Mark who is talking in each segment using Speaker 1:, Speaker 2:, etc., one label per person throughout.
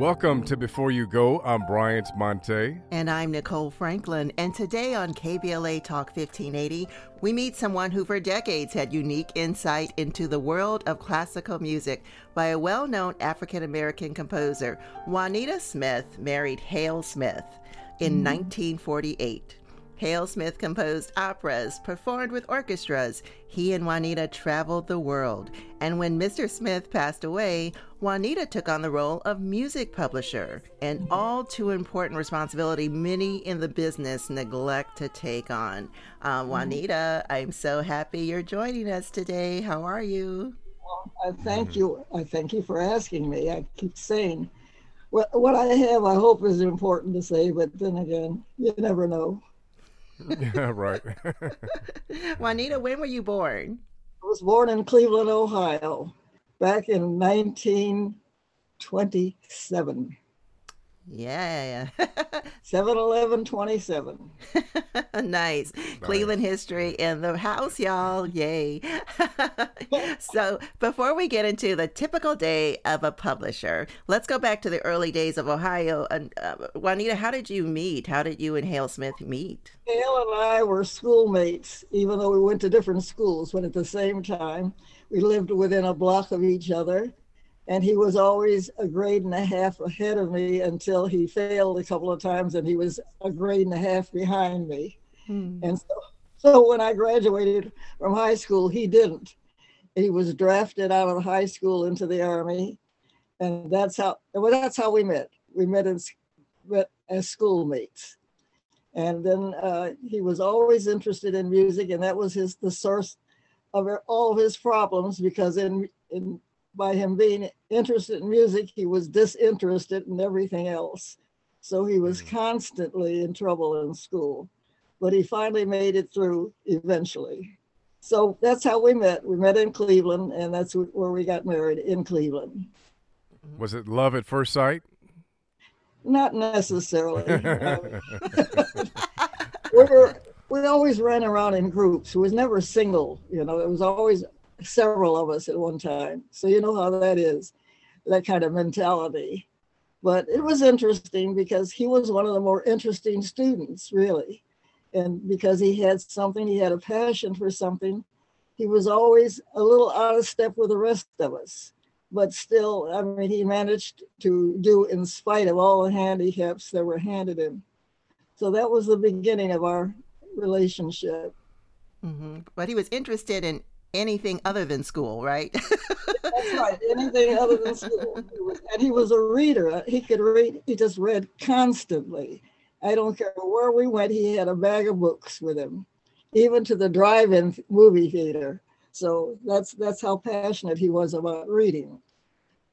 Speaker 1: Welcome to Before You Go. I'm Bryant Monte.
Speaker 2: And I'm Nicole Franklin. And today on KBLA Talk 1580, we meet someone who for decades had unique insight into the world of classical music by a well known African American composer. Juanita Smith married Hale Smith in mm. 1948. Hale Smith composed operas, performed with orchestras. He and Juanita traveled the world. And when Mr. Smith passed away, Juanita took on the role of music publisher, an all too important responsibility many in the business neglect to take on. Uh, Juanita, I'm so happy you're joining us today. How are you?
Speaker 3: Well, I thank you. I thank you for asking me. I keep saying, well, what I have, I hope is important to say, but then again, you never know.
Speaker 1: Yeah, right.
Speaker 2: Juanita, when were you born?
Speaker 3: I was born in Cleveland, Ohio, back in 1927.
Speaker 2: Yeah.
Speaker 3: 7 11 27.
Speaker 2: nice. nice. Cleveland history in the house, y'all. Yay. so, before we get into the typical day of a publisher, let's go back to the early days of Ohio. And uh, Juanita, how did you meet? How did you and Hale Smith meet?
Speaker 3: Hale and I were schoolmates, even though we went to different schools, but at the same time, we lived within a block of each other and he was always a grade and a half ahead of me until he failed a couple of times and he was a grade and a half behind me. Hmm. And so, so when I graduated from high school, he didn't. He was drafted out of high school into the army, and that's how well that's how we met. We met as met as schoolmates, and then uh, he was always interested in music, and that was his the source of all of his problems because in in by him being interested in music, he was disinterested in everything else. So he was mm-hmm. constantly in trouble in school. But he finally made it through eventually. So that's how we met. We met in Cleveland, and that's where we got married in Cleveland.
Speaker 1: Was it love at first sight?
Speaker 3: Not necessarily. we were we always ran around in groups. It was never single, you know. It was always several of us at one time. So you know how that is, that kind of mentality. But it was interesting because he was one of the more interesting students, really. And because he had something, he had a passion for something, he was always a little out of step with the rest of us. But still, I mean, he managed to do in spite of all the handicaps that were handed him. So that was the beginning of our relationship.
Speaker 2: Mm-hmm. But he was interested in anything other than school, right?
Speaker 3: That's right, anything other than school. And he was a reader. He could read, he just read constantly. I don't care where we went, he had a bag of books with him, even to the drive in movie theater. So that's that's how passionate he was about reading.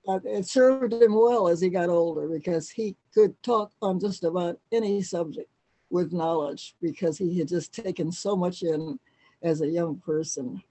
Speaker 3: But it served him well as he got older because he could talk on just about any subject with knowledge because he had just taken so much in as a young person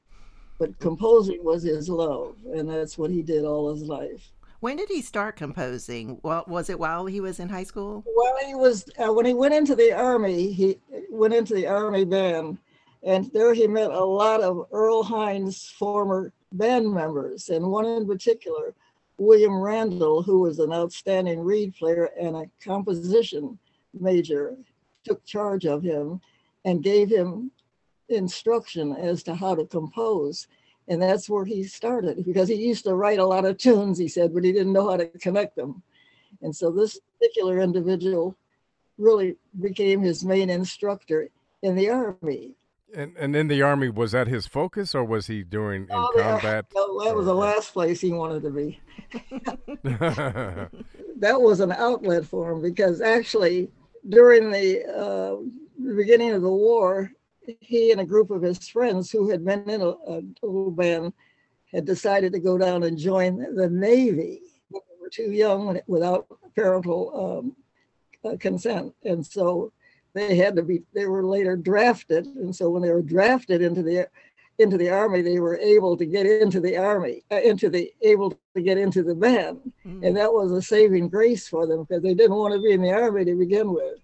Speaker 3: but composing was his love, and that's what he did all his life.
Speaker 2: When did he start composing? Well, was it while he was in high school?
Speaker 3: Well, he was uh, when he went into the army. He went into the army band, and there he met a lot of Earl Hines' former band members, and one in particular, William Randall, who was an outstanding reed player and a composition major, took charge of him and gave him instruction as to how to compose. And that's where he started because he used to write a lot of tunes, he said, but he didn't know how to connect them. And so this particular individual really became his main instructor in the army.
Speaker 1: And, and in the army, was that his focus or was he doing in oh, combat?
Speaker 3: No, that was the last place he wanted to be. that was an outlet for him because actually during the, uh, the beginning of the war, he and a group of his friends who had been in a, a little band had decided to go down and join the Navy. They were too young without parental um, uh, consent. And so they had to be, they were later drafted. And so when they were drafted into the into the army, they were able to get into the army, uh, into the able to get into the band, mm-hmm. and that was a saving grace for them because they didn't want to be in the army to begin with.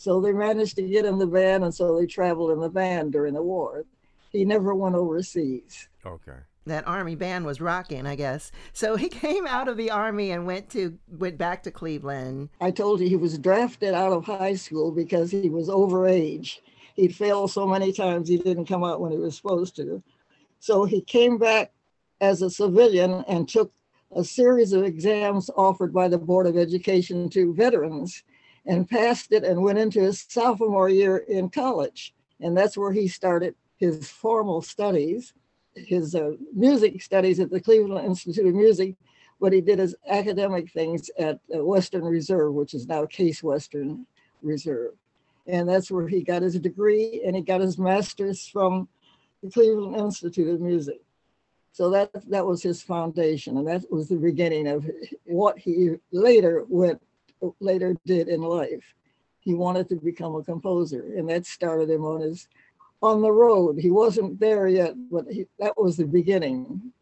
Speaker 3: So they managed to get in the van, and so they traveled in the van during the war. He never went overseas.
Speaker 1: Okay.
Speaker 2: that army band was rocking, I guess. So he came out of the army and went to went back to Cleveland.
Speaker 3: I told you he was drafted out of high school because he was over age. He'd failed so many times he didn't come out when he was supposed to. So he came back as a civilian and took a series of exams offered by the Board of Education to veterans and passed it and went into his sophomore year in college. And that's where he started his formal studies, his uh, music studies at the Cleveland Institute of Music, What he did his academic things at uh, Western Reserve, which is now Case Western Reserve. And that's where he got his degree and he got his master's from the Cleveland Institute of Music. So that that was his foundation, and that was the beginning of what he later went later did in life. He wanted to become a composer, and that started him on his on the road. He wasn't there yet, but he, that was the beginning.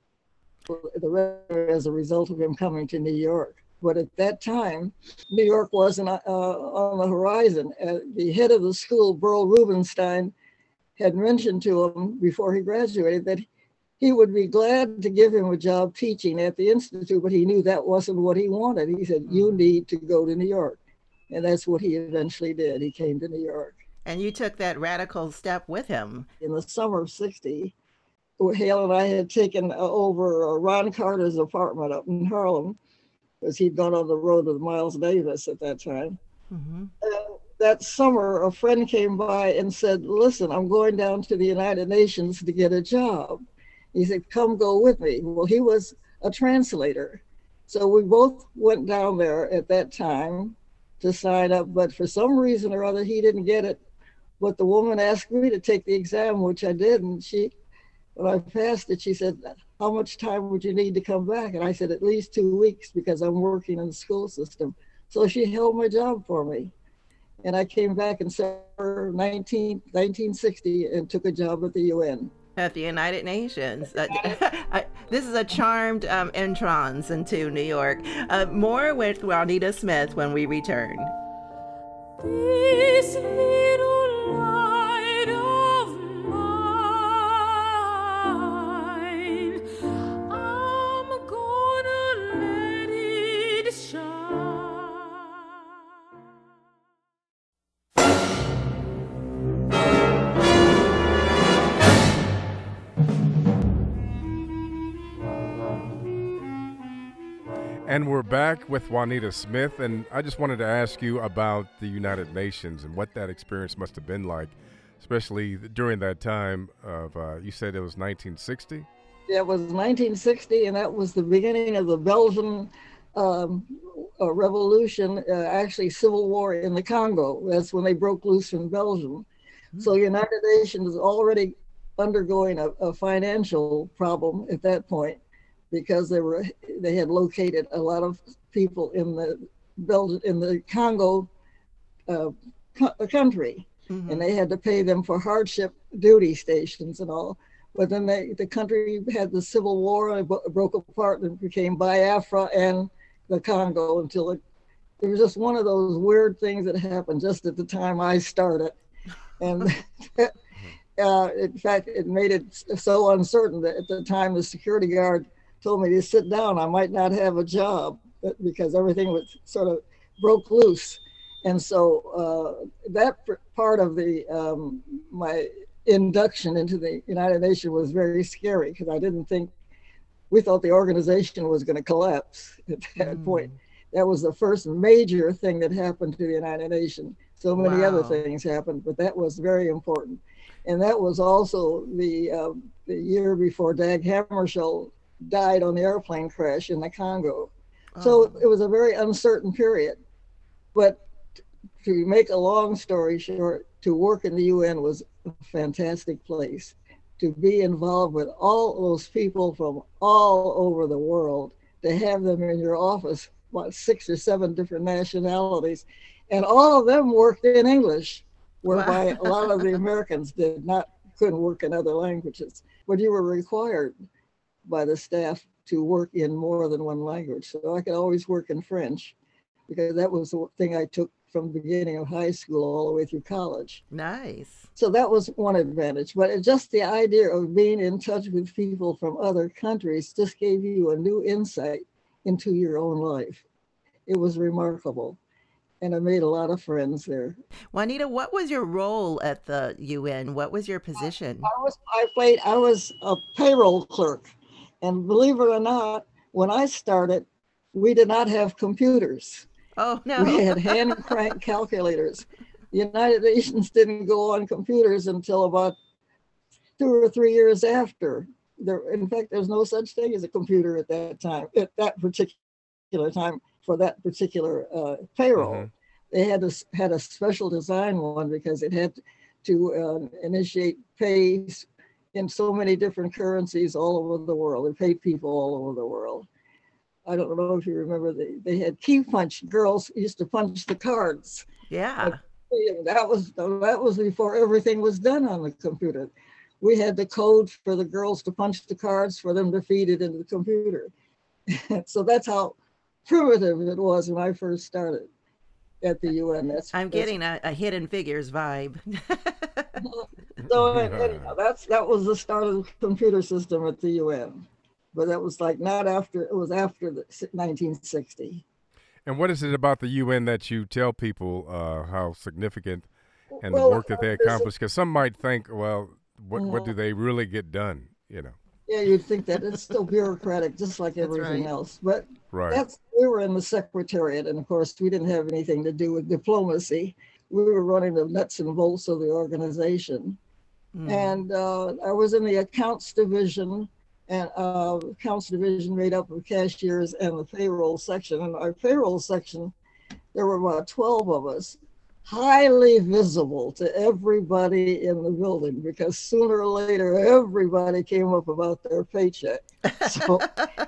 Speaker 3: The as a result of him coming to New York. But at that time, New York wasn't uh, on the horizon. Uh, the head of the school, Beryl Rubinstein, had mentioned to him before he graduated that he would be glad to give him a job teaching at the institute, but he knew that wasn't what he wanted. He said, "You mm-hmm. need to go to New York," and that's what he eventually did. He came to New York.
Speaker 2: And you took that radical step with him.
Speaker 3: In the summer of '60, Hale and I had taken over Ron Carter's apartment up in Harlem, because he'd gone on the road with Miles Davis at that time. Mm-hmm. that summer, a friend came by and said, "Listen, I'm going down to the United Nations to get a job." He said, Come go with me. Well, he was a translator. So we both went down there at that time to sign up, but for some reason or other, he didn't get it. But the woman asked me to take the exam, which I did. And she, when I passed it, she said, How much time would you need to come back? And I said, At least two weeks because I'm working in the school system. So she held my job for me. And I came back in 19, 1960 and took a job at the UN
Speaker 2: at the United Nations. Uh, this is a charmed um, entrance into New York. Uh, more with Juanita Smith when we return.
Speaker 1: And we're back with Juanita Smith, and I just wanted to ask you about the United Nations and what that experience must have been like, especially during that time of, uh, you said it was 1960?
Speaker 3: It was 1960, and that was the beginning of the Belgian um, uh, revolution, uh, actually civil war in the Congo. That's when they broke loose from Belgium. Mm-hmm. So United Nations was already undergoing a, a financial problem at that point because they were they had located a lot of people in the Belgium in the Congo uh, co- country, mm-hmm. and they had to pay them for hardship duty stations and all. But then they, the country had the civil war and it broke apart and became Biafra and the Congo until it, it was just one of those weird things that happened just at the time I started. And uh, in fact, it made it so uncertain that at the time the security guard told me to sit down, I might not have a job because everything was sort of broke loose. And so uh, that part of the um, my induction into the United Nations was very scary because I didn't think we thought the organization was going to collapse at that mm. point. That was the first major thing that happened to the United Nations. So many wow. other things happened, but that was very important. And that was also the uh, the year before Dag Hammarskjöld died on the airplane crash in the Congo. Oh. So it was a very uncertain period. But to make a long story short, to work in the UN was a fantastic place. To be involved with all those people from all over the world, to have them in your office, what, six or seven different nationalities, and all of them worked in English, whereby wow. a lot of the Americans did not couldn't work in other languages, but you were required by the staff to work in more than one language. So I could always work in French because that was the thing I took from the beginning of high school all the way through college.
Speaker 2: Nice.
Speaker 3: So that was one advantage. But just the idea of being in touch with people from other countries just gave you a new insight into your own life. It was remarkable. And I made a lot of friends there.
Speaker 2: Juanita, what was your role at the UN? What was your position?
Speaker 3: I was I played I was a payroll clerk. And believe it or not, when I started, we did not have computers.
Speaker 2: Oh no.
Speaker 3: We had hand crank calculators. The United Nations didn't go on computers until about two or three years after. There, in fact, there's no such thing as a computer at that time, at that particular time for that particular uh, payroll. Mm-hmm. They had a, had a special design one because it had to uh, initiate pay in so many different currencies all over the world. It paid people all over the world. I don't know if you remember, they, they had key punch. Girls used to punch the cards.
Speaker 2: Yeah.
Speaker 3: that was that was before everything was done on the computer. We had the code for the girls to punch the cards for them to feed it into the computer. so that's how primitive it was when I first started at the UN. That's,
Speaker 2: I'm that's, getting a, a, hidden figures vibe.
Speaker 3: so anyhow, that's that was the start of the computer system at the UN but that was like not after it was after the 1960
Speaker 1: and what is it about the un that you tell people uh, how significant and well, the work that they accomplish because some might think well what, what do mm-hmm. they really get done you know
Speaker 3: yeah you'd think that it's still bureaucratic just like everything right. else but
Speaker 1: right
Speaker 3: that's we were in the secretariat and of course we didn't have anything to do with diplomacy we were running the nuts and bolts of the organization mm. and uh, i was in the accounts division and uh, accounts division made up of cashiers and the payroll section. And our payroll section, there were about 12 of us, highly visible to everybody in the building because sooner or later everybody came up about their paycheck. So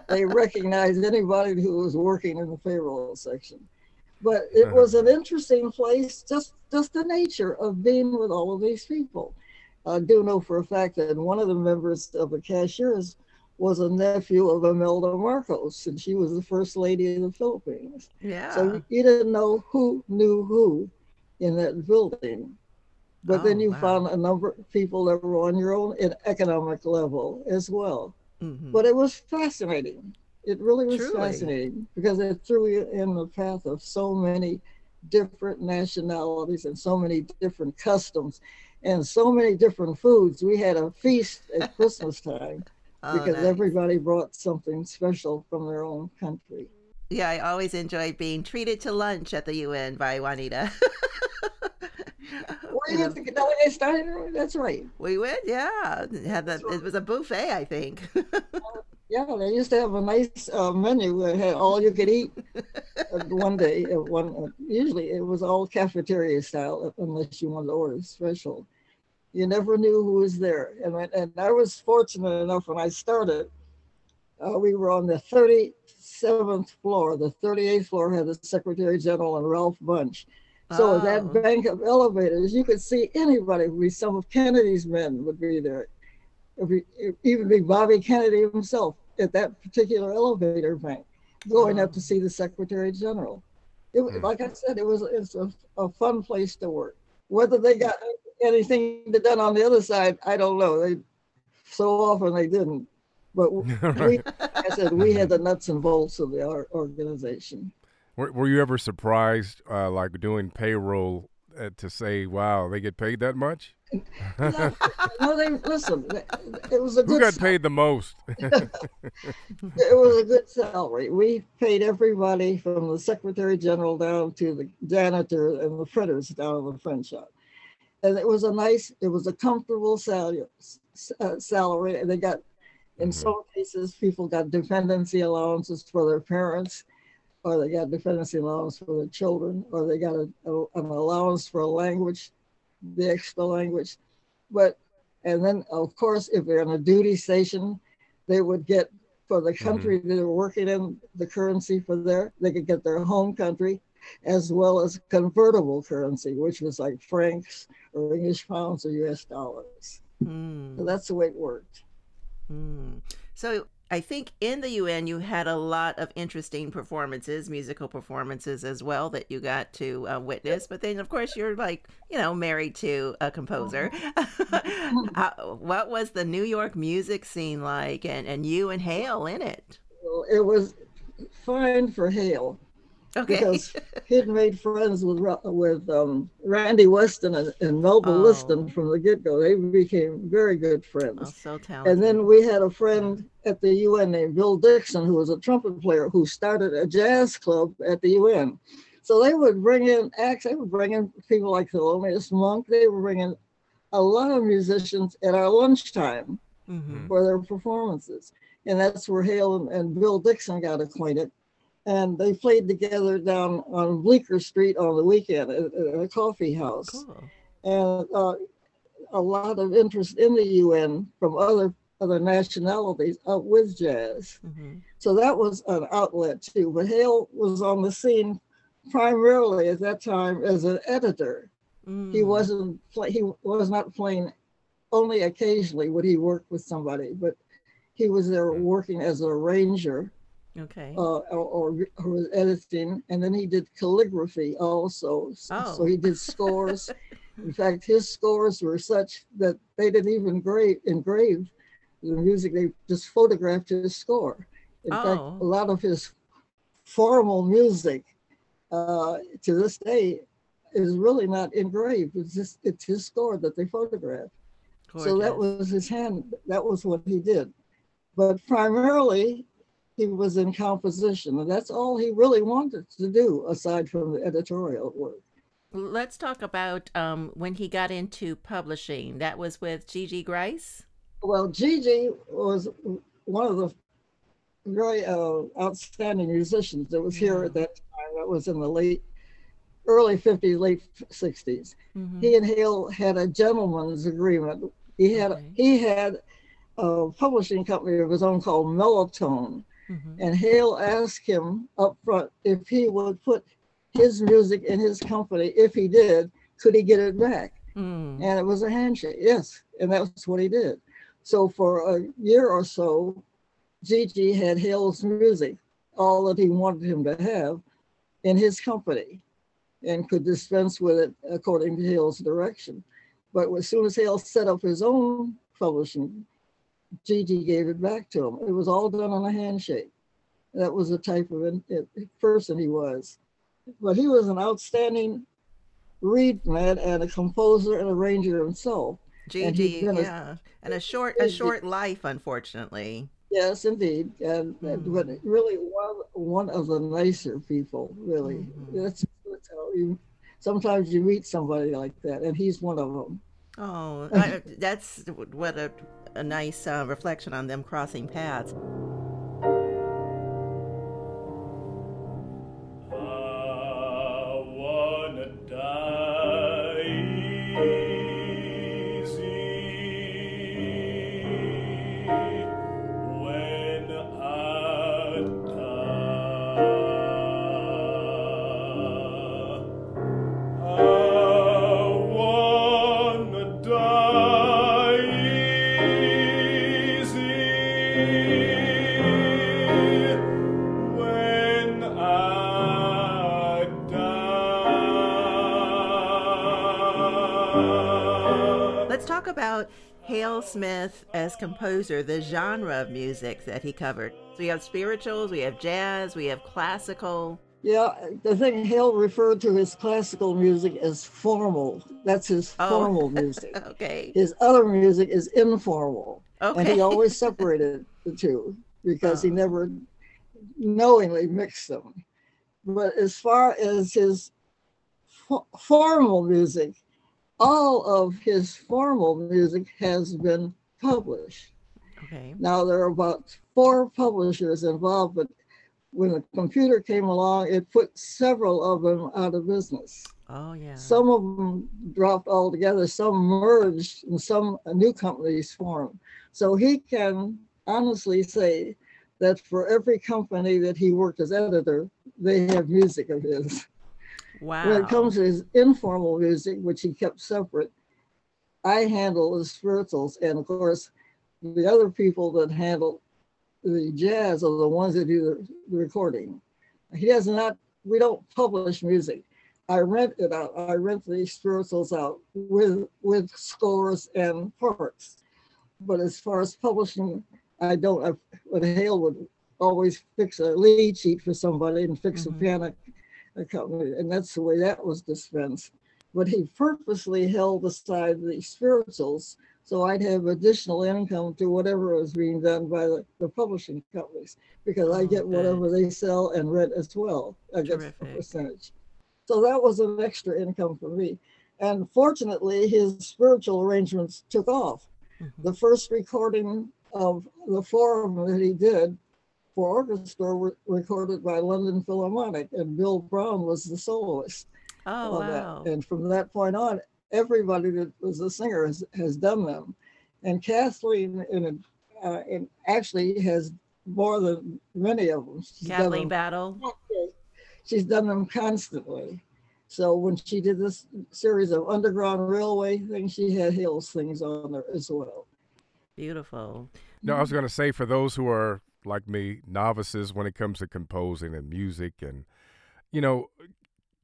Speaker 3: they recognized anybody who was working in the payroll section. But it uh-huh. was an interesting place, just just the nature of being with all of these people. I do know for a fact that one of the members of the cashiers was a nephew of Imelda Marcos, and she was the first lady of the Philippines.
Speaker 2: Yeah.
Speaker 3: So you didn't know who knew who in that building. But oh, then you wow. found a number of people that were on your own economic level as well. Mm-hmm. But it was fascinating. It really was Truly. fascinating because it threw you in the path of so many different nationalities and so many different customs and so many different foods. We had a feast at Christmas time oh, because nice. everybody brought something special from their own country.
Speaker 2: Yeah, I always enjoy being treated to lunch at the UN by Juanita.
Speaker 3: Were you at the delegate started? That's right.
Speaker 2: We went, yeah. Had right. It was a buffet, I think. uh,
Speaker 3: yeah, they used to have a nice uh, menu that had all you could eat one day. One usually it was all cafeteria style, unless you wanted to order special you never knew who was there. And, and I was fortunate enough when I started, uh, we were on the 37th floor. The 38th floor had the Secretary General and Ralph Bunche. So oh. that bank of elevators, you could see anybody. We some of Kennedy's men would be there. Be, even be Bobby Kennedy himself at that particular elevator bank, going oh. up to see the Secretary General. It, mm. Like I said, it was it's a, a fun place to work. Whether they got anything done on the other side, I don't know. They so often they didn't. But we, I said we had the nuts and bolts of the organization.
Speaker 1: Were, were you ever surprised, uh, like doing payroll, uh, to say, "Wow, they get paid that much"?
Speaker 3: no, no, they listen. It was a
Speaker 1: good. Who got paid the most?
Speaker 3: it was a good salary. We paid everybody from the secretary general down to the janitor and the fritters down in the print shop and it was a nice, it was a comfortable salary. Uh, salary. And they got, in mm-hmm. some cases, people got dependency allowances for their parents, or they got dependency allowance for their children, or they got a, a, an allowance for a language, the extra language. But, and then of course, if they're in a duty station, they would get for the country mm-hmm. they're working in, the currency for their, they could get their home country as well as convertible currency, which was like francs or English pounds or US dollars. Mm. So that's the way it worked.
Speaker 2: Mm. So I think in the UN you had a lot of interesting performances, musical performances as well that you got to uh, witness. But then, of course, you're like, you know, married to a composer. How, what was the New York music scene like, and, and you and Hale in it?
Speaker 3: Well, it was fine for Hale
Speaker 2: Okay.
Speaker 3: because he'd made friends with with um, Randy Weston and, and Melba
Speaker 2: Oh.
Speaker 3: Liston from the get go. They became very good friends.
Speaker 2: oh, so talented.
Speaker 3: And then we had a friend at the UN named Bill Dixon, who was a trumpet player who started a jazz club at the UN. So they would bring in acts, they would bring in people like Thelonious Monk, they would bring in a lot of musicians at our lunchtime
Speaker 2: Mhm.
Speaker 3: for their performances. And that's where Hale and, and Bill Dixon got acquainted. And they played together down on Bleecker Street on the weekend at, at a coffee house
Speaker 2: Cool.
Speaker 3: and uh, a lot of interest in the UN from other other nationalities uh, with jazz.
Speaker 2: hmm
Speaker 3: So that was an outlet too. But Hale was on the scene primarily at that time as an editor.
Speaker 2: Mm.
Speaker 3: He wasn't he was not playing only occasionally would he work with somebody, but he was there working as an arranger
Speaker 2: Okay.
Speaker 3: uh, or, or, or was editing, and then he did calligraphy also.
Speaker 2: Oh.
Speaker 3: So he did scores. In fact, his scores were such that they didn't even engrave, engrave the music; they just photographed his score. In
Speaker 2: Oh.
Speaker 3: fact, a lot of his formal music uh, to this day is really not engraved. It's just it's his score that they photographed. So that was his hand. That was what he did. But primarily, he was in composition, and that's all he really wanted to do, aside from the editorial work.
Speaker 2: Let's talk about um, when he got into publishing. That was with Gigi Gryce.
Speaker 3: Well, Gigi was one of the very uh, outstanding musicians that was here at that time. That was in the late, early 50s, late 60s.
Speaker 2: Mhm.
Speaker 3: He and Hale had a gentleman's agreement. He had
Speaker 2: Okay.
Speaker 3: he had a publishing company of his own called Mellotone.
Speaker 2: Mhm.
Speaker 3: And Hale asked him up front if he would put his music in his company. If he did, could he get it back?
Speaker 2: Mm.
Speaker 3: And it was a handshake, yes. And that's what he did. So for a year or so, Gigi had Hale's music, all that he wanted him to have, in his company and could dispense with it according to Hale's direction. But as soon as Hale set up his own publishing, Gigi gave it back to him. It was all done on a handshake. That was the type of person he was. But he was an outstanding reed man and a composer and arranger himself. And he'd
Speaker 2: Gigi,
Speaker 3: been a-
Speaker 2: yeah, and a short a short life, unfortunately.
Speaker 3: Yes, indeed, and, and
Speaker 2: Hmm.
Speaker 3: but really one one of the nicer people. Really,
Speaker 2: Mhm.
Speaker 3: that's, that's how you. Sometimes you meet somebody like that, and he's one of them.
Speaker 2: Oh, I, that's what a, a nice uh, reflection on them crossing paths. About Hale Smith as composer, the genre of music that he covered. So we have spirituals, we have jazz, we have classical.
Speaker 3: Yeah, the thing Hale referred to his classical music as formal. That's his
Speaker 2: Oh.
Speaker 3: formal music.
Speaker 2: Okay.
Speaker 3: His other music is informal, and he always separated the two because he
Speaker 2: Oh.
Speaker 3: never knowingly mixed them. But as far as his fo- formal music, all of his formal music has been published.
Speaker 2: Okay.
Speaker 3: Now there are about four publishers involved, but when the computer came along, it put several of them out of business.
Speaker 2: Oh yeah.
Speaker 3: Some of them dropped altogether, some merged, and some new companies formed. So he can honestly say that for every company that he worked as editor, they have music of his.
Speaker 2: Wow.
Speaker 3: When it comes to his informal music, which he kept separate, I handle the spirituals, and of course, the other people that handle the jazz are the ones that do the, recording. He does not. We don't publish music. I rent it out. I rent the spirituals out with with scores and parts. But as far as publishing, I don't. I, but Hale would always fix a lead sheet for somebody and fix
Speaker 2: Mhm.
Speaker 3: a piano and that's the way that was dispensed. But he purposely held aside the spirituals so I'd have additional income to whatever was being done by the, the publishing companies because I
Speaker 2: Oh,
Speaker 3: get
Speaker 2: good.
Speaker 3: whatever they sell and rent as well. I get a percentage. So that was an extra income for me. And fortunately, his spiritual arrangements took off.
Speaker 2: Mhm.
Speaker 3: The first recording of the them that he did for orchestra were recorded by London Philharmonic, and Bill Brown was the soloist
Speaker 2: Oh, wow.
Speaker 3: that. And from that point on, everybody that was a singer has, has done them. And Kathleen, in, uh, in actually has more than many of them. She's done
Speaker 2: Kathleen
Speaker 3: them-
Speaker 2: Battle.
Speaker 3: She's done them constantly. So when she did this series of Underground Railway things, she had Hale's things on there as well.
Speaker 2: Beautiful.
Speaker 1: No, I was going to say for those who are like me, novices when it comes to composing and music, and you know,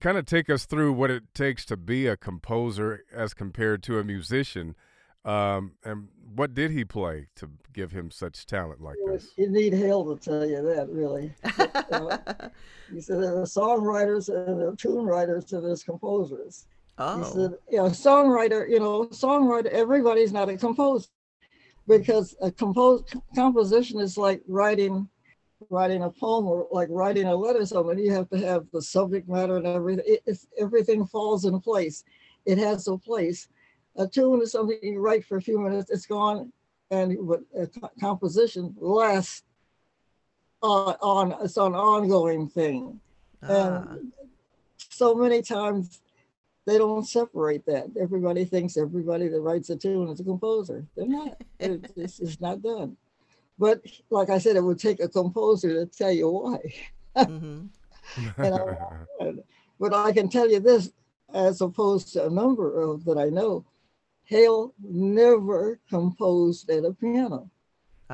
Speaker 1: kind of take us through what it takes to be a composer as compared to a musician, um, and what did he play to give him such talent like this?
Speaker 3: You need Hale to tell you that, really. He said there are songwriters and there are tune writers and there's composers.
Speaker 2: Oh.
Speaker 3: He said, you know, songwriter, you know, songwriter, everybody's not a composer because a compose composition is like writing writing a poem or like writing a letter to someone. You have to have the subject matter and everything. It, everything falls in place. It has a place. A tune is something you write for a few minutes, it's gone, and but a co- composition lasts on, on it's an ongoing thing.
Speaker 2: ah,
Speaker 3: And so many times they don't separate that. Everybody thinks everybody that writes a tune is a composer. They're not. It- it's, it's not done. But like I said, it would take a composer to tell you why.
Speaker 2: mhm.
Speaker 3: And I- but I can tell you this, as opposed to a number of that I know, Hale never composed at a piano.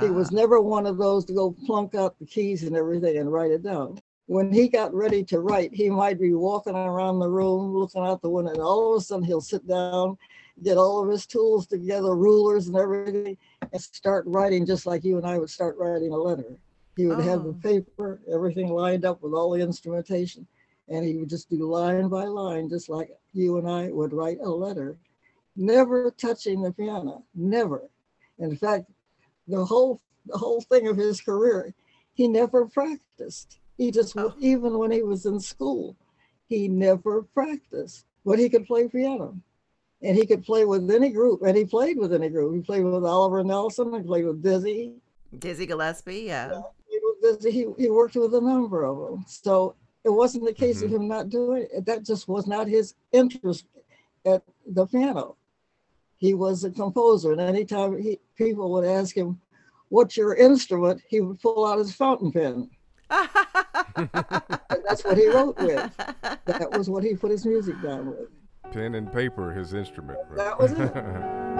Speaker 3: He was
Speaker 2: Ah,
Speaker 3: never one of those to go plunk out the keys and everything and write it down. When he got ready to write, he might be walking around the room looking out the window, and all of a sudden he'll sit down, get all of his tools together, rulers and everything, and start writing just like you and I would start writing a letter. He would have the
Speaker 2: Oh.
Speaker 3: paper, everything lined up with all the instrumentation, and he would just do line by line, just like you and I would write a letter, never touching the piano, never. In fact, the whole the whole thing of his career, he never practiced. He just
Speaker 2: Oh.
Speaker 3: even when he was in school, he never practiced. But he could play piano, and he could play with any group, and he played with any group. He played with Oliver Nelson. He played with Dizzy.
Speaker 2: Dizzy Gillespie. Yeah.
Speaker 3: Dizzy. he, he worked with a number of them. So it wasn't the case of mm-hmm. him not doing it. That just was not his interest at the piano. He was a composer, and anytime he, people would ask him, "What's your instrument?" he would pull out his fountain pen. That's what he wrote with. That was what he put his music down with.
Speaker 1: Pen and paper, his instrument. right?
Speaker 3: That was it.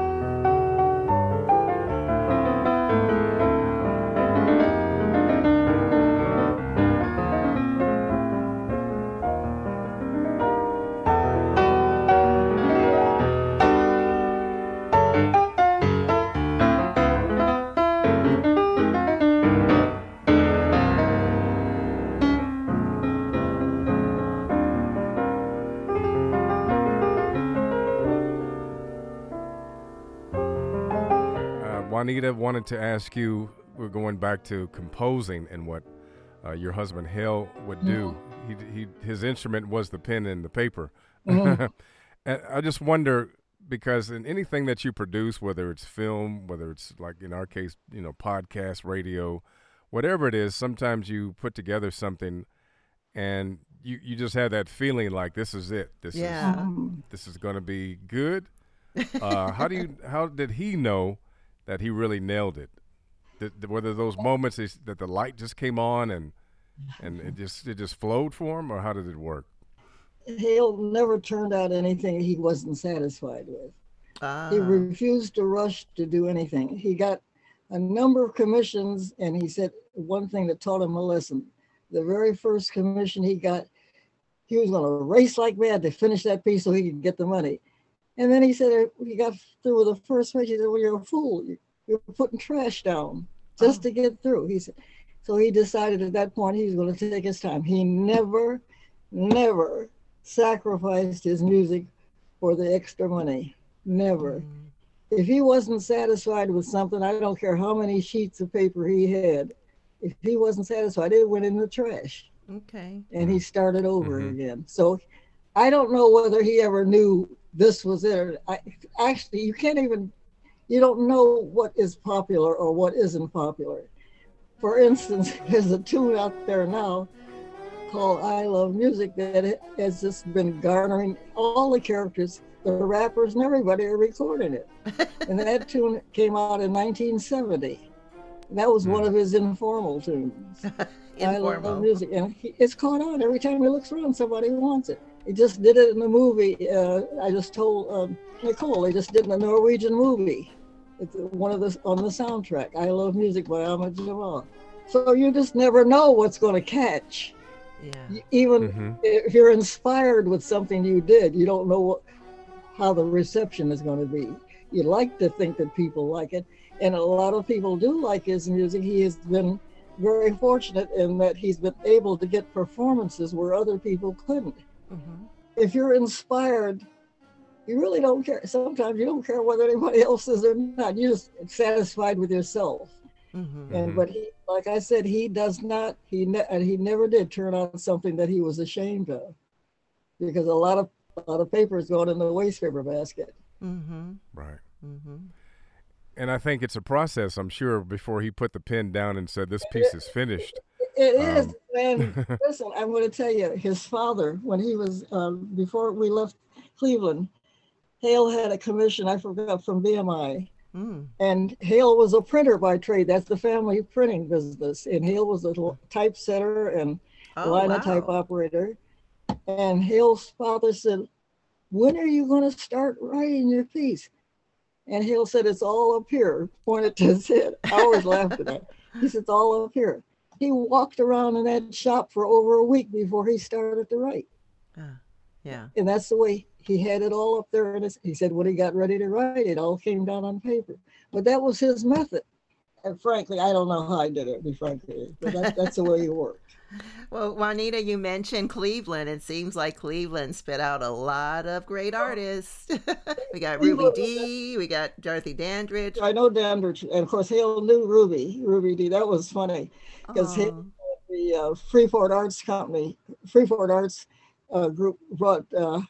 Speaker 1: Juanita wanted to ask you. We're going back to composing and what uh, your husband Hale would do. He, he his instrument was the pen and the paper.
Speaker 3: Mhm.
Speaker 1: and I just wonder because in anything that you produce, whether it's film, whether it's like in our case, you know, podcast, radio, whatever it is, sometimes you put together something and you, you just have that feeling like this is it. This
Speaker 2: Yeah.
Speaker 1: is
Speaker 3: Mhm.
Speaker 1: this is going to be good. Uh, how do you how did he know that he really nailed it? Did, were there those moments that the light just came on and and it just it just flowed for him, or how did it work?
Speaker 3: Hale never turned out anything he wasn't satisfied with.
Speaker 2: Ah,
Speaker 3: He refused to rush to do anything. He got a number of commissions, and he said one thing that taught him a lesson. The very first commission he got, he was going to race like mad to finish that piece so he could get the money. And then he said, he got through with the first page. He said, Well, you're a fool. You're putting trash down just
Speaker 2: Oh.
Speaker 3: to get through. He said, so he decided at that point he was going to take his time. He never, never sacrificed his music for the extra money. Never.
Speaker 2: Mm.
Speaker 3: If he wasn't satisfied with something, I don't care how many sheets of paper he had. If he wasn't satisfied, it went in the trash
Speaker 2: Okay.
Speaker 3: and he started over
Speaker 1: Mhm.
Speaker 3: again. So I don't know whether he ever knew this was it. I, actually, you can't even, you don't know what is popular or what isn't popular. For instance, there's a tune out there now called I Love Music that has just been garnering all the characters, the rappers, and everybody are recording it. and that tune came out in 1970. That was one hmm. of his informal tunes. I love
Speaker 2: Informal.
Speaker 3: music, and he, it's caught on. Every time he looks around, somebody wants it. He just did it in the movie. Uh, I just told um, Nicole he just did in a Norwegian movie. It's one of the on the soundtrack. I love music by Ahmad Jamal. So you just never know what's going to catch.
Speaker 2: Yeah.
Speaker 3: Y- Even
Speaker 1: Mhm.
Speaker 3: if you're inspired with something you did, you don't know what, how the reception is going to be. You like to think that people like it, and a lot of people do like his music. He has been very fortunate in that he's been able to get performances where other people couldn't.
Speaker 2: Mhm.
Speaker 3: If you're inspired, you really don't care. Sometimes you don't care whether anybody else is or not. You're just satisfied with yourself.
Speaker 2: Mhm.
Speaker 3: And but he, like I said, he does not. He ne- and he never did turn out something that he was ashamed of, because a lot of a lot of paper papers going in the waste paper basket.
Speaker 2: Mhm.
Speaker 1: Right.
Speaker 2: Mhm.
Speaker 1: And I think it's a process, I'm sure, before he put the pen down and said, This piece is finished.
Speaker 3: It is,
Speaker 1: Um,
Speaker 3: and listen, I'm going to tell you, his father, when he was um, before we left Cleveland, Hale had a commission. I forgot from BMI.
Speaker 2: Mm.
Speaker 3: And Hale was a printer by trade. That's the family printing business. And Hale was a typesetter and
Speaker 2: Oh,
Speaker 3: linotype
Speaker 2: wow.
Speaker 3: operator. And Hale's father said, When are you going to start writing your piece? And Hale said, It's all up here, pointed to his head. I always laughed at that. He said, It's all up here. He walked around in that shop for over a week before he started to write.
Speaker 2: Ah, yeah.
Speaker 3: And that's the way he had it all up there. And he said, When he got ready to write, it all came down on paper. But that was his method. And frankly, I don't know how I did it, be frank with you, but that, that's the way he worked.
Speaker 2: Well, Juanita, you mentioned Cleveland. It seems like Cleveland spit out a lot of great artists. we got Ruby Dee. We got Dorothy Dandridge.
Speaker 3: I know Dandridge, and of course Hale knew Ruby, Ruby Dee. That was funny because
Speaker 2: Oh,
Speaker 3: the uh, Freeport Arts Company, Freeport Arts uh, group brought uh,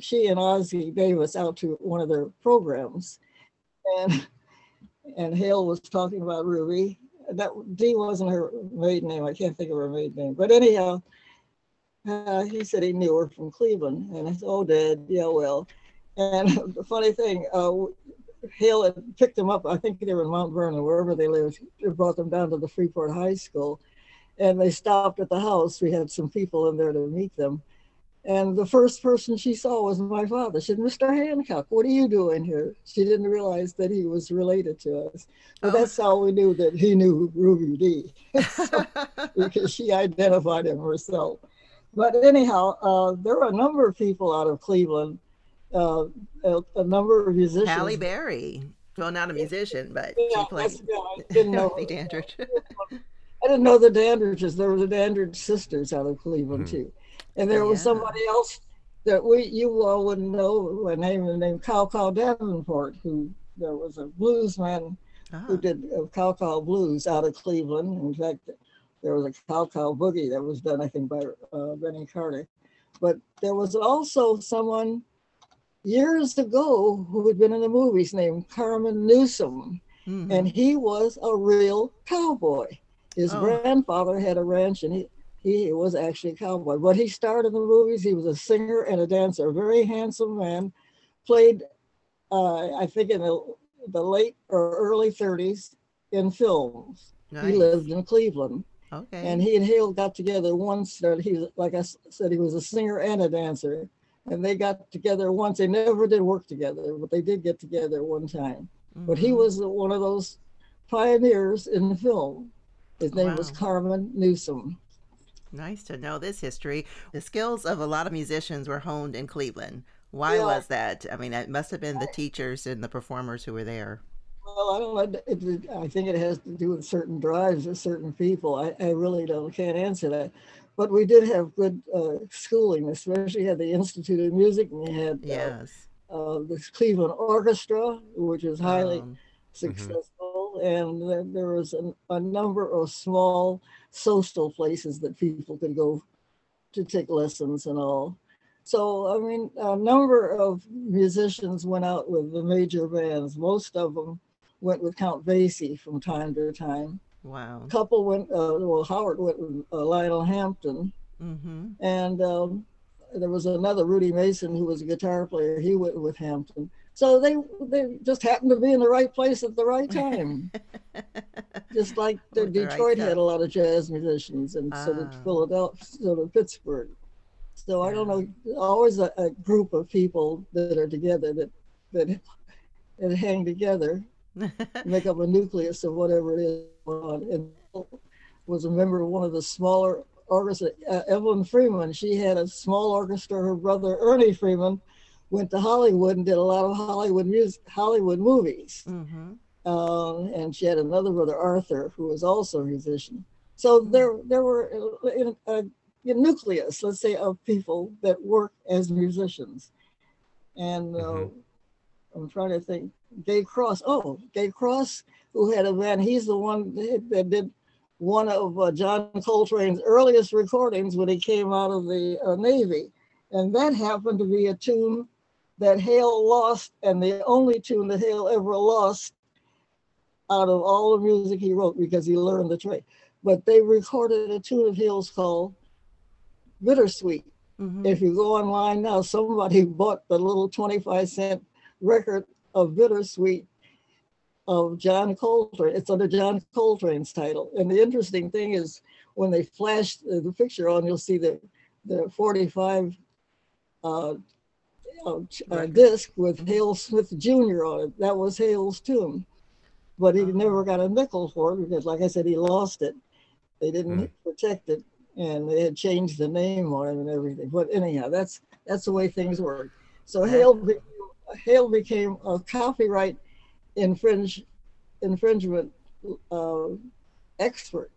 Speaker 3: she and Ossie Davis out to one of their programs, and and Hale was talking about Ruby. That Dee wasn't her maiden name. I can't think of her maiden name, but anyhow, uh, he said he knew her from Cleveland, and I said, "Oh, Dad, yeah, well." And the funny thing, uh, Hale had picked them up. I think they were in Mount Vernon, wherever they lived. They brought them down to the Freeport High School, and they stopped at the house. We had some people in there to meet them, and the first person she saw was my father. She said, "Mr. Hancock, what are you doing here?" She didn't realize that he was related to us. But
Speaker 2: Oh.
Speaker 3: that's how we knew that he knew Ruby Dee, So- because she identified him herself. But anyhow, uh, there were a number of people out of Cleveland, uh, a, a number of musicians.
Speaker 2: Halle Berry. Well, not a musician, but she
Speaker 3: Yeah,
Speaker 2: played
Speaker 3: yeah, I didn't know.
Speaker 2: Dorothy Dandridge.
Speaker 3: I didn't know the Dandridges. There were the Dandridge sisters out of Cleveland
Speaker 1: Mhm.
Speaker 3: too, and there was somebody else that we you all wouldn't know. A name named Cow Cow Davenport, who there was a bluesman who
Speaker 2: Ah,
Speaker 3: did uh, Cow Cow Blues out of Cleveland. In fact, there was a Cow Cow Boogie that was done, I think, by uh, Benny Carter. But there was also someone years ago who had been in the movies named Carmen Newsom,
Speaker 2: mhm.
Speaker 3: and he was a real cowboy. His
Speaker 2: Oh.
Speaker 3: grandfather had a ranch, and he he was actually a cowboy. But he starred in the movies. He was a singer and a dancer, a very handsome man. Played, uh, I think, in the, the late or early 30s in films.
Speaker 2: nice.
Speaker 3: He lived in Cleveland,
Speaker 2: Okay.
Speaker 3: and he and Hale got together once. That he, was- like I said, he was a singer and a dancer, and they got together once. They never did work together, but they did get together one time. But he
Speaker 2: Mhm.
Speaker 3: was one of those pioneers in the film. His name was Carmen Newsom.
Speaker 2: Nice to know this history. The skills of a lot of musicians were honed in Cleveland. Why
Speaker 3: Yeah.
Speaker 2: was that? I mean, it must have been the teachers and the performers who were there.
Speaker 3: Well, I don't know. It, it, I think it has to do with certain drives of certain people. I, I really don't can't answer that. But we did have good uh, schooling, especially had the Institute of Music, and we had uh,
Speaker 2: Yes.
Speaker 3: uh, this Cleveland Orchestra, which is highly
Speaker 2: Um,
Speaker 3: successful, and there was an, a number of small social places that people could go to take lessons and all. So, I mean, a number of musicians went out with the major bands. Most of them went with Count Basie from time to time.
Speaker 2: wow.
Speaker 3: A couple went, uh, well, Howard went with uh, Lionel Hampton,
Speaker 2: Mm-hmm.
Speaker 3: and um, there was another Rudy Mason who was a guitar player. He went with Hampton. So they they just happened to be in the right place at the right time. just like the
Speaker 2: the right
Speaker 3: Detroit had a lot of jazz musicians, and so did
Speaker 2: Ah.
Speaker 3: Philadelphia, so did Pittsburgh. So I don't know. Always a, a group of people that are together that that that hang together make up a nucleus of whatever it is. And was a member of one of the smaller orchestra. Uh, Evelyn Freeman, she had a small orchestra. Her brother Ernie Freeman went to Hollywood and did a lot of Hollywood music, Hollywood movies.
Speaker 2: mm-hmm.
Speaker 3: Um, and she had another brother Arthur, who was also a musician. So there, there were a, a, a nucleus, let's say, of people that work as musicians. And uh,
Speaker 1: Mhm.
Speaker 3: I'm trying to think. Gay Crosse. Oh, Gay Crosse, who had a band. He's the one that that did one of uh, John Coltrane's earliest recordings when he came out of the uh, Navy, and that happened to be a tune that Hale lost, and the only tune that Hale ever lost out of all the music he wrote because he learned the trade. But they recorded a tune of Hale's called Bittersweet.
Speaker 2: Mm-hmm.
Speaker 3: If you go online now, somebody bought the little 25 cent record of Bittersweet of John Coltrane. It's under John Coltrane's title. And the interesting thing is when they flash the picture on, you'll see the, the 45 uh, uh, uh, disc with Hale Smith Jr. on it. That was Hale's tune. But he
Speaker 2: Oh.
Speaker 3: never got a nickel for it because, like I said, he lost it. They didn't
Speaker 1: Mm.
Speaker 3: protect it, and they had changed the name on it and everything. But anyhow, that's that's the way things work. So Hale be, Hale became a copyright infringe infringement uh, expert.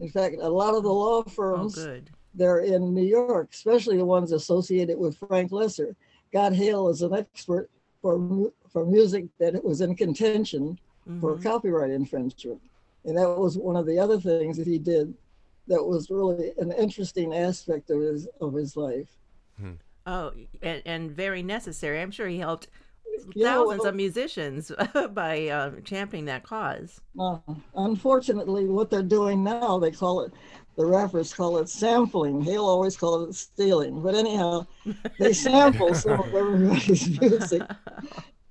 Speaker 3: In fact, a lot of the law
Speaker 2: Oh,
Speaker 3: firms
Speaker 2: good.
Speaker 3: they're in New York, especially the ones associated with Frank Loesser, got Hale as an expert for for music that it was in contention for
Speaker 2: Mhm.
Speaker 3: copyright infringement. And that was one of the other things that he did that was really an interesting aspect of his of his life.
Speaker 2: Oh, and, and very necessary. I'm sure he helped
Speaker 3: Yeah,
Speaker 2: thousands
Speaker 3: well-
Speaker 2: of musicians by um, championing that cause.
Speaker 3: Uh, unfortunately, what they're doing now, they call it, the rappers call it sampling. He'll always call it stealing. But anyhow, they sample some of everybody's music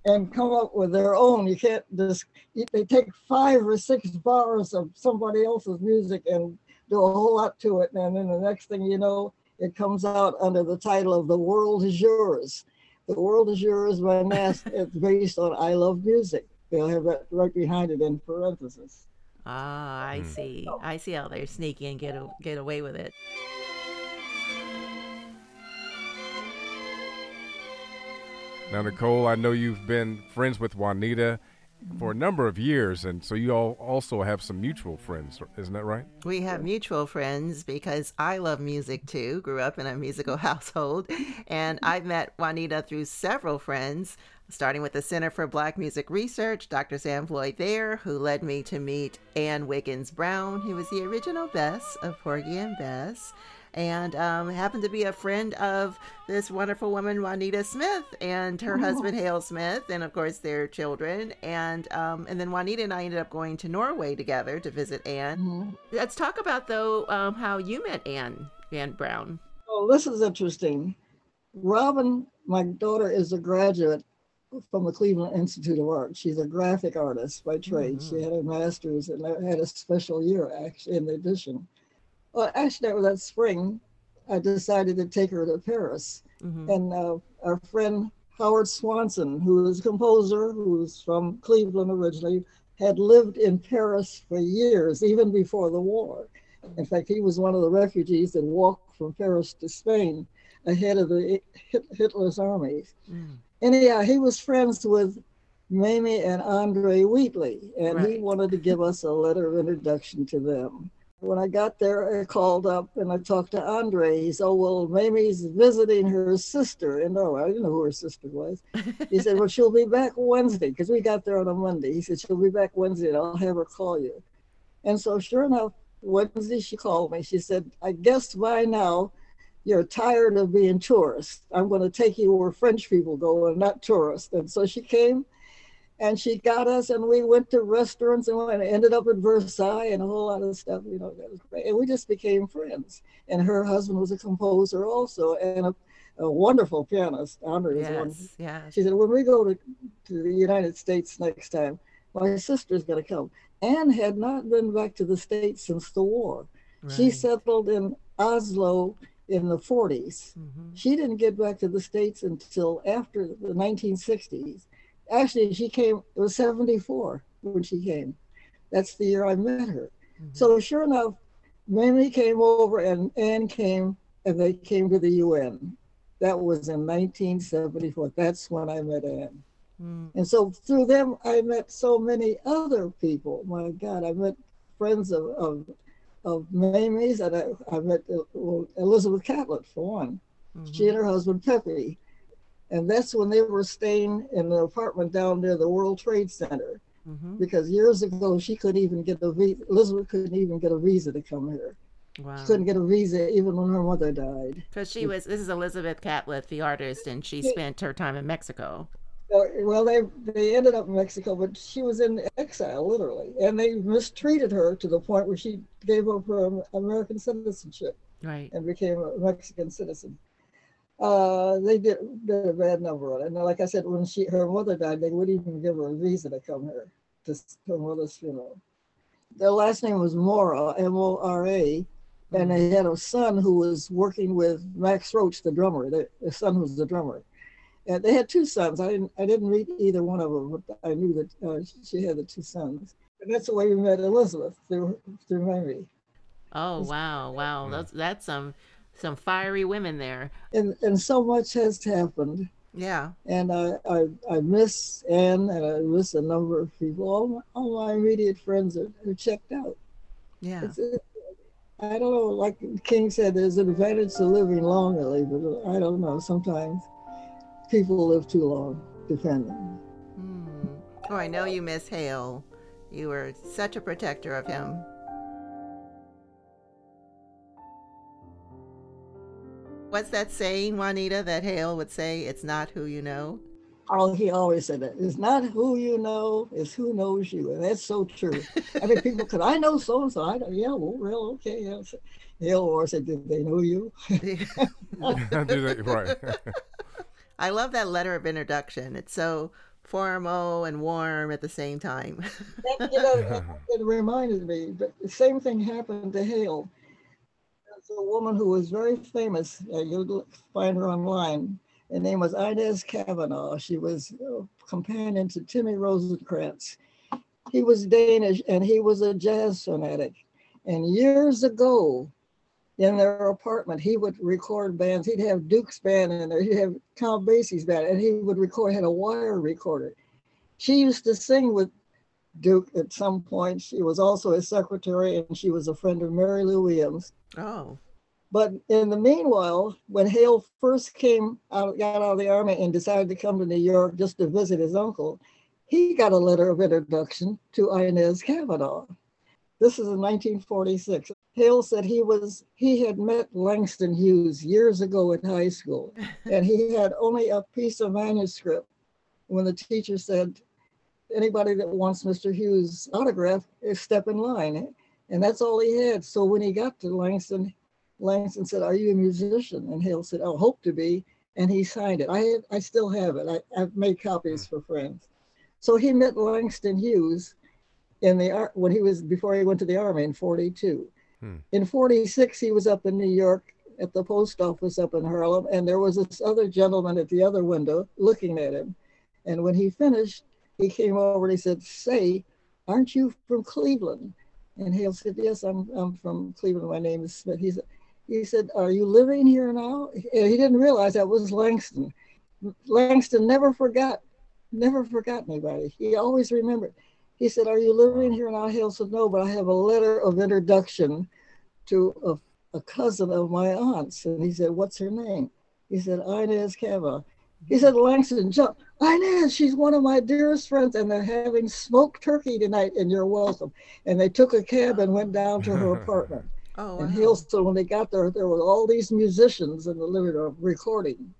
Speaker 3: and come up with their own. You can't just, they take five or six bars of somebody else's music and do a whole lot to it. And then the next thing you know, it comes out under the title of The World is Yours. The World is Yours by Nas. It's based on I Love Music. They'll have that right behind it in parentheses.
Speaker 2: Ah, I see. I see how they're sneaky and get a, get away with it.
Speaker 1: Now, Nicole, I know you've been friends with Juanita for a number of years, and so you all also have some mutual friends, isn't that right?
Speaker 2: We have mutual friends because I love music too. Grew up in a musical household, and I've met Juanita through several friends, starting with the Center for Black Music Research, Dr. Sam Floyd there, who led me to meet Anne Wiggins Brown, who was the original Bess of Porgy and Bess. And um, happened to be a friend of this wonderful woman, Juanita Smith, and her husband, Hale Smith, and of course their children. And um, and then Juanita and I ended up going to Norway together to visit Anne.
Speaker 3: Mhm.
Speaker 2: Let's talk about though um, how you met Anne Van Brown.
Speaker 3: Oh, this is interesting. Robin, my daughter, is a graduate from the Cleveland Institute of Art. She's a graphic artist by trade. She had a master's and had a special year actually in addition. Well, actually, that was that spring. I decided to take her to Paris,
Speaker 2: Mhm.
Speaker 3: and uh, our friend Howard Swanson, who is a composer, who's from Cleveland originally, had lived in Paris for years, even before the war. In fact, he was one of the refugees that walked from Paris to Spain ahead of the Hitler's armies. Mm. Anyhow, he was friends with Mamie and Andre Wheatley, and right. he wanted to give us a letter of introduction to them. When I got there, I called up and I talked to Andre. He said, Oh, well, Mamie's visiting her sister. And no, I didn't know who her sister was. He said, Well, she'll be back Wednesday because we got there on a Monday. He said, She'll be back Wednesday and I'll have her call you. And so, sure enough, Wednesday she called me. She said, I guess by now you're tired of being tourists. I'm going to take you where French people go and not tourists. And so she came and she got us and we went to restaurants and went, ended up at Versailles and a whole lot of stuff, you know, that was great. And we just became friends. And her husband was a composer also and a, a wonderful pianist. Andre
Speaker 2: yes, wonderful. Yeah.
Speaker 3: She said, when we go to, to the United States next time, my sister's going to come. Anne had not been back to the States since the war. Right. She settled in Oslo in the 40s. Mm-hmm. She didn't get back to the States until after the 1960s actually she came it was 74 when she came that's the year i met her mm-hmm. so sure enough mamie came over and anne came and they came to the un that was in 1974 that's when i met anne mm. and so through them i met so many other people my god i met friends of of, of mamie's and I, I met well, elizabeth catlett for one mm-hmm. she and her husband pepe and that's when they were staying in the apartment down near the World Trade Center. Mm-hmm. Because years ago, she couldn't even get a visa. Elizabeth couldn't even get a visa to come here. Wow. She couldn't get a visa even when her mother died.
Speaker 2: Because she was, this is Elizabeth Catlett, the artist, and she spent her time in Mexico.
Speaker 3: Uh, well, they they ended up in Mexico, but she was in exile literally, and they mistreated her to the point where she gave up her American citizenship,
Speaker 2: right,
Speaker 3: and became a Mexican citizen uh, they did, did a bad number on it. And like I said, when she her mother died, they wouldn't even give her a visa to come here to her mother's funeral. Their last name was Mora, M O R A, and they had a son who was working with Max Roach, the drummer. The, the son was the drummer. And they had two sons. I didn't I didn't meet either one of them, but I knew that uh, she had the two sons. And that's the way we met Elizabeth through through Mamie.
Speaker 2: Oh wow, wow, that's that's some. Some fiery women there.
Speaker 3: And and so much has happened.
Speaker 2: Yeah.
Speaker 3: And I, I, I miss Anne and I miss a number of people. All my, all my immediate friends are, are checked out.
Speaker 2: Yeah. It's,
Speaker 3: I don't know, like King said, there's an advantage to living longly, but I don't know. Sometimes people live too long, defending.
Speaker 2: Hmm. Oh, I know you miss Hale. You were such a protector of him. What's that saying, Juanita, that Hale would say, it's not who you know?
Speaker 3: Oh, he always said that. It's not who you know, it's who knows you. And that's so true. I mean, people could, I know so and so. I don't, yeah, well, real, okay. Yeah. Hale always said, did they know you?
Speaker 1: right.
Speaker 2: I love that letter of introduction. It's so formal and warm at the same time.
Speaker 3: that, you know, it reminded me, but the same thing happened to Hale There's a woman who was very famous. Uh, you'll find her online. Her name was Inez Cavanaugh. She was a companion to Timme Rosenkrantz. He was Danish and he was a jazz fanatic. And years ago, in their apartment, he would record bands. He'd have Duke's band in there. He'd have Count Basie's band, and he would record. Had a wire recorder. She used to sing with Duke at some point. She was also his secretary, and she was a friend of Mary Lou Williams.
Speaker 2: Oh.
Speaker 3: But in the meanwhile, when Hale first came out, got out of the army and decided to come to New York just to visit his uncle, he got a letter of introduction to Inez Cavanaugh. This is in 1946. Hale said he was he had met Langston Hughes years ago in high school, and he had only a piece of manuscript. When the teacher said, "Anybody that wants Mr. Hughes' autograph, step in line," and that's all he had. So when he got to Langston, Langston said, Are you a musician? And Hale said, I hope to be. And he signed it. I, have, I still have it. I, have made copies hmm. for friends. So he met Langston Hughes in the art when he was before he went to the army in 42. Hmm. In 46, he was up in New York at the post office up in Harlem, and there was this other gentleman at the other window looking at him. And when he finished, he came over and he said, Say, Aren't you from Cleveland? And Hale said, Yes, I'm, I'm from Cleveland. My name is Smith. He said, he said, Are you living here now? And he didn't realize that was Langston. Langston never forgot, never forgot anybody. He always remembered. He said, Are you living here now? Hale said, No, but I have a letter of introduction to a, a cousin of my aunt's. And he said, What's her name? He said, Inez Cava. He said, Langston, jump. Inez, she's one of my dearest friends, and they're having smoked turkey tonight, and you're welcome. And they took a cab and went down to her apartment.
Speaker 2: Oh,
Speaker 3: And
Speaker 2: wow.
Speaker 3: Hillston, when they got there, there were all these musicians in the living room recording.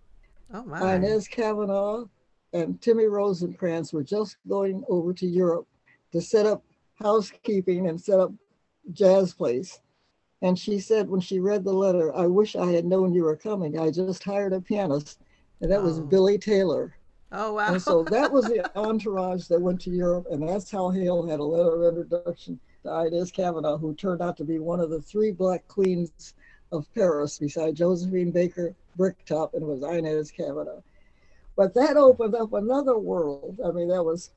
Speaker 2: Oh, my.
Speaker 3: Inez Cavanaugh and Timme Rosenkrantz were just going over to Europe to set up housekeeping and set up jazz place. And she said when she read the letter, I wish I had known you were coming. I just hired a pianist, and that was
Speaker 2: Oh.
Speaker 3: Billy Taylor.
Speaker 2: Oh, wow.
Speaker 3: And so that was the entourage that went to Europe, and that's how Hale had a letter of introduction to Inez Cavanaugh, who turned out to be one of the three black queens of Paris, beside Josephine Baker Bricktop, and was Inez Cavanaugh. But that opened up another world. I mean, that was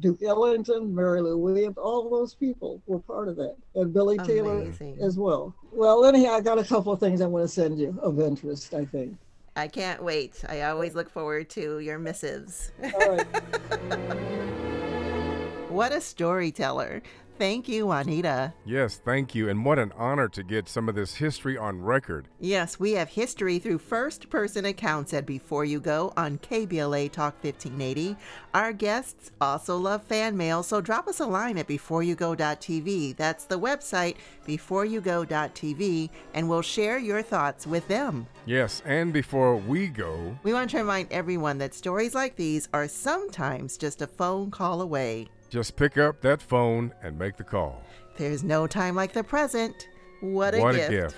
Speaker 3: Duke Ellington, Mary Lou Williams, all those people were part of that, and Billy Taylor as well. Well, anyhow, I got a couple of things I want to send you of interest, I think.
Speaker 2: I can't wait. I always look forward to your missives.
Speaker 3: All right.
Speaker 2: what a storyteller. Thank you, Juanita.
Speaker 1: Yes, thank you. And what an honor to get some of this history on record.
Speaker 2: Yes, we have history through first person accounts at Before You Go on KBLA Talk 1580. Our guests also love fan mail, so drop us a line at beforeyougo.tv. That's the website, beforeyougo.tv, and we'll share your thoughts with them.
Speaker 1: Yes, and before we go,
Speaker 2: We want to remind everyone that stories like these are sometimes just a phone call away.
Speaker 1: Just pick up that phone and make the call.
Speaker 2: There's no time like the present. What a
Speaker 1: what
Speaker 2: gift.
Speaker 1: a gift.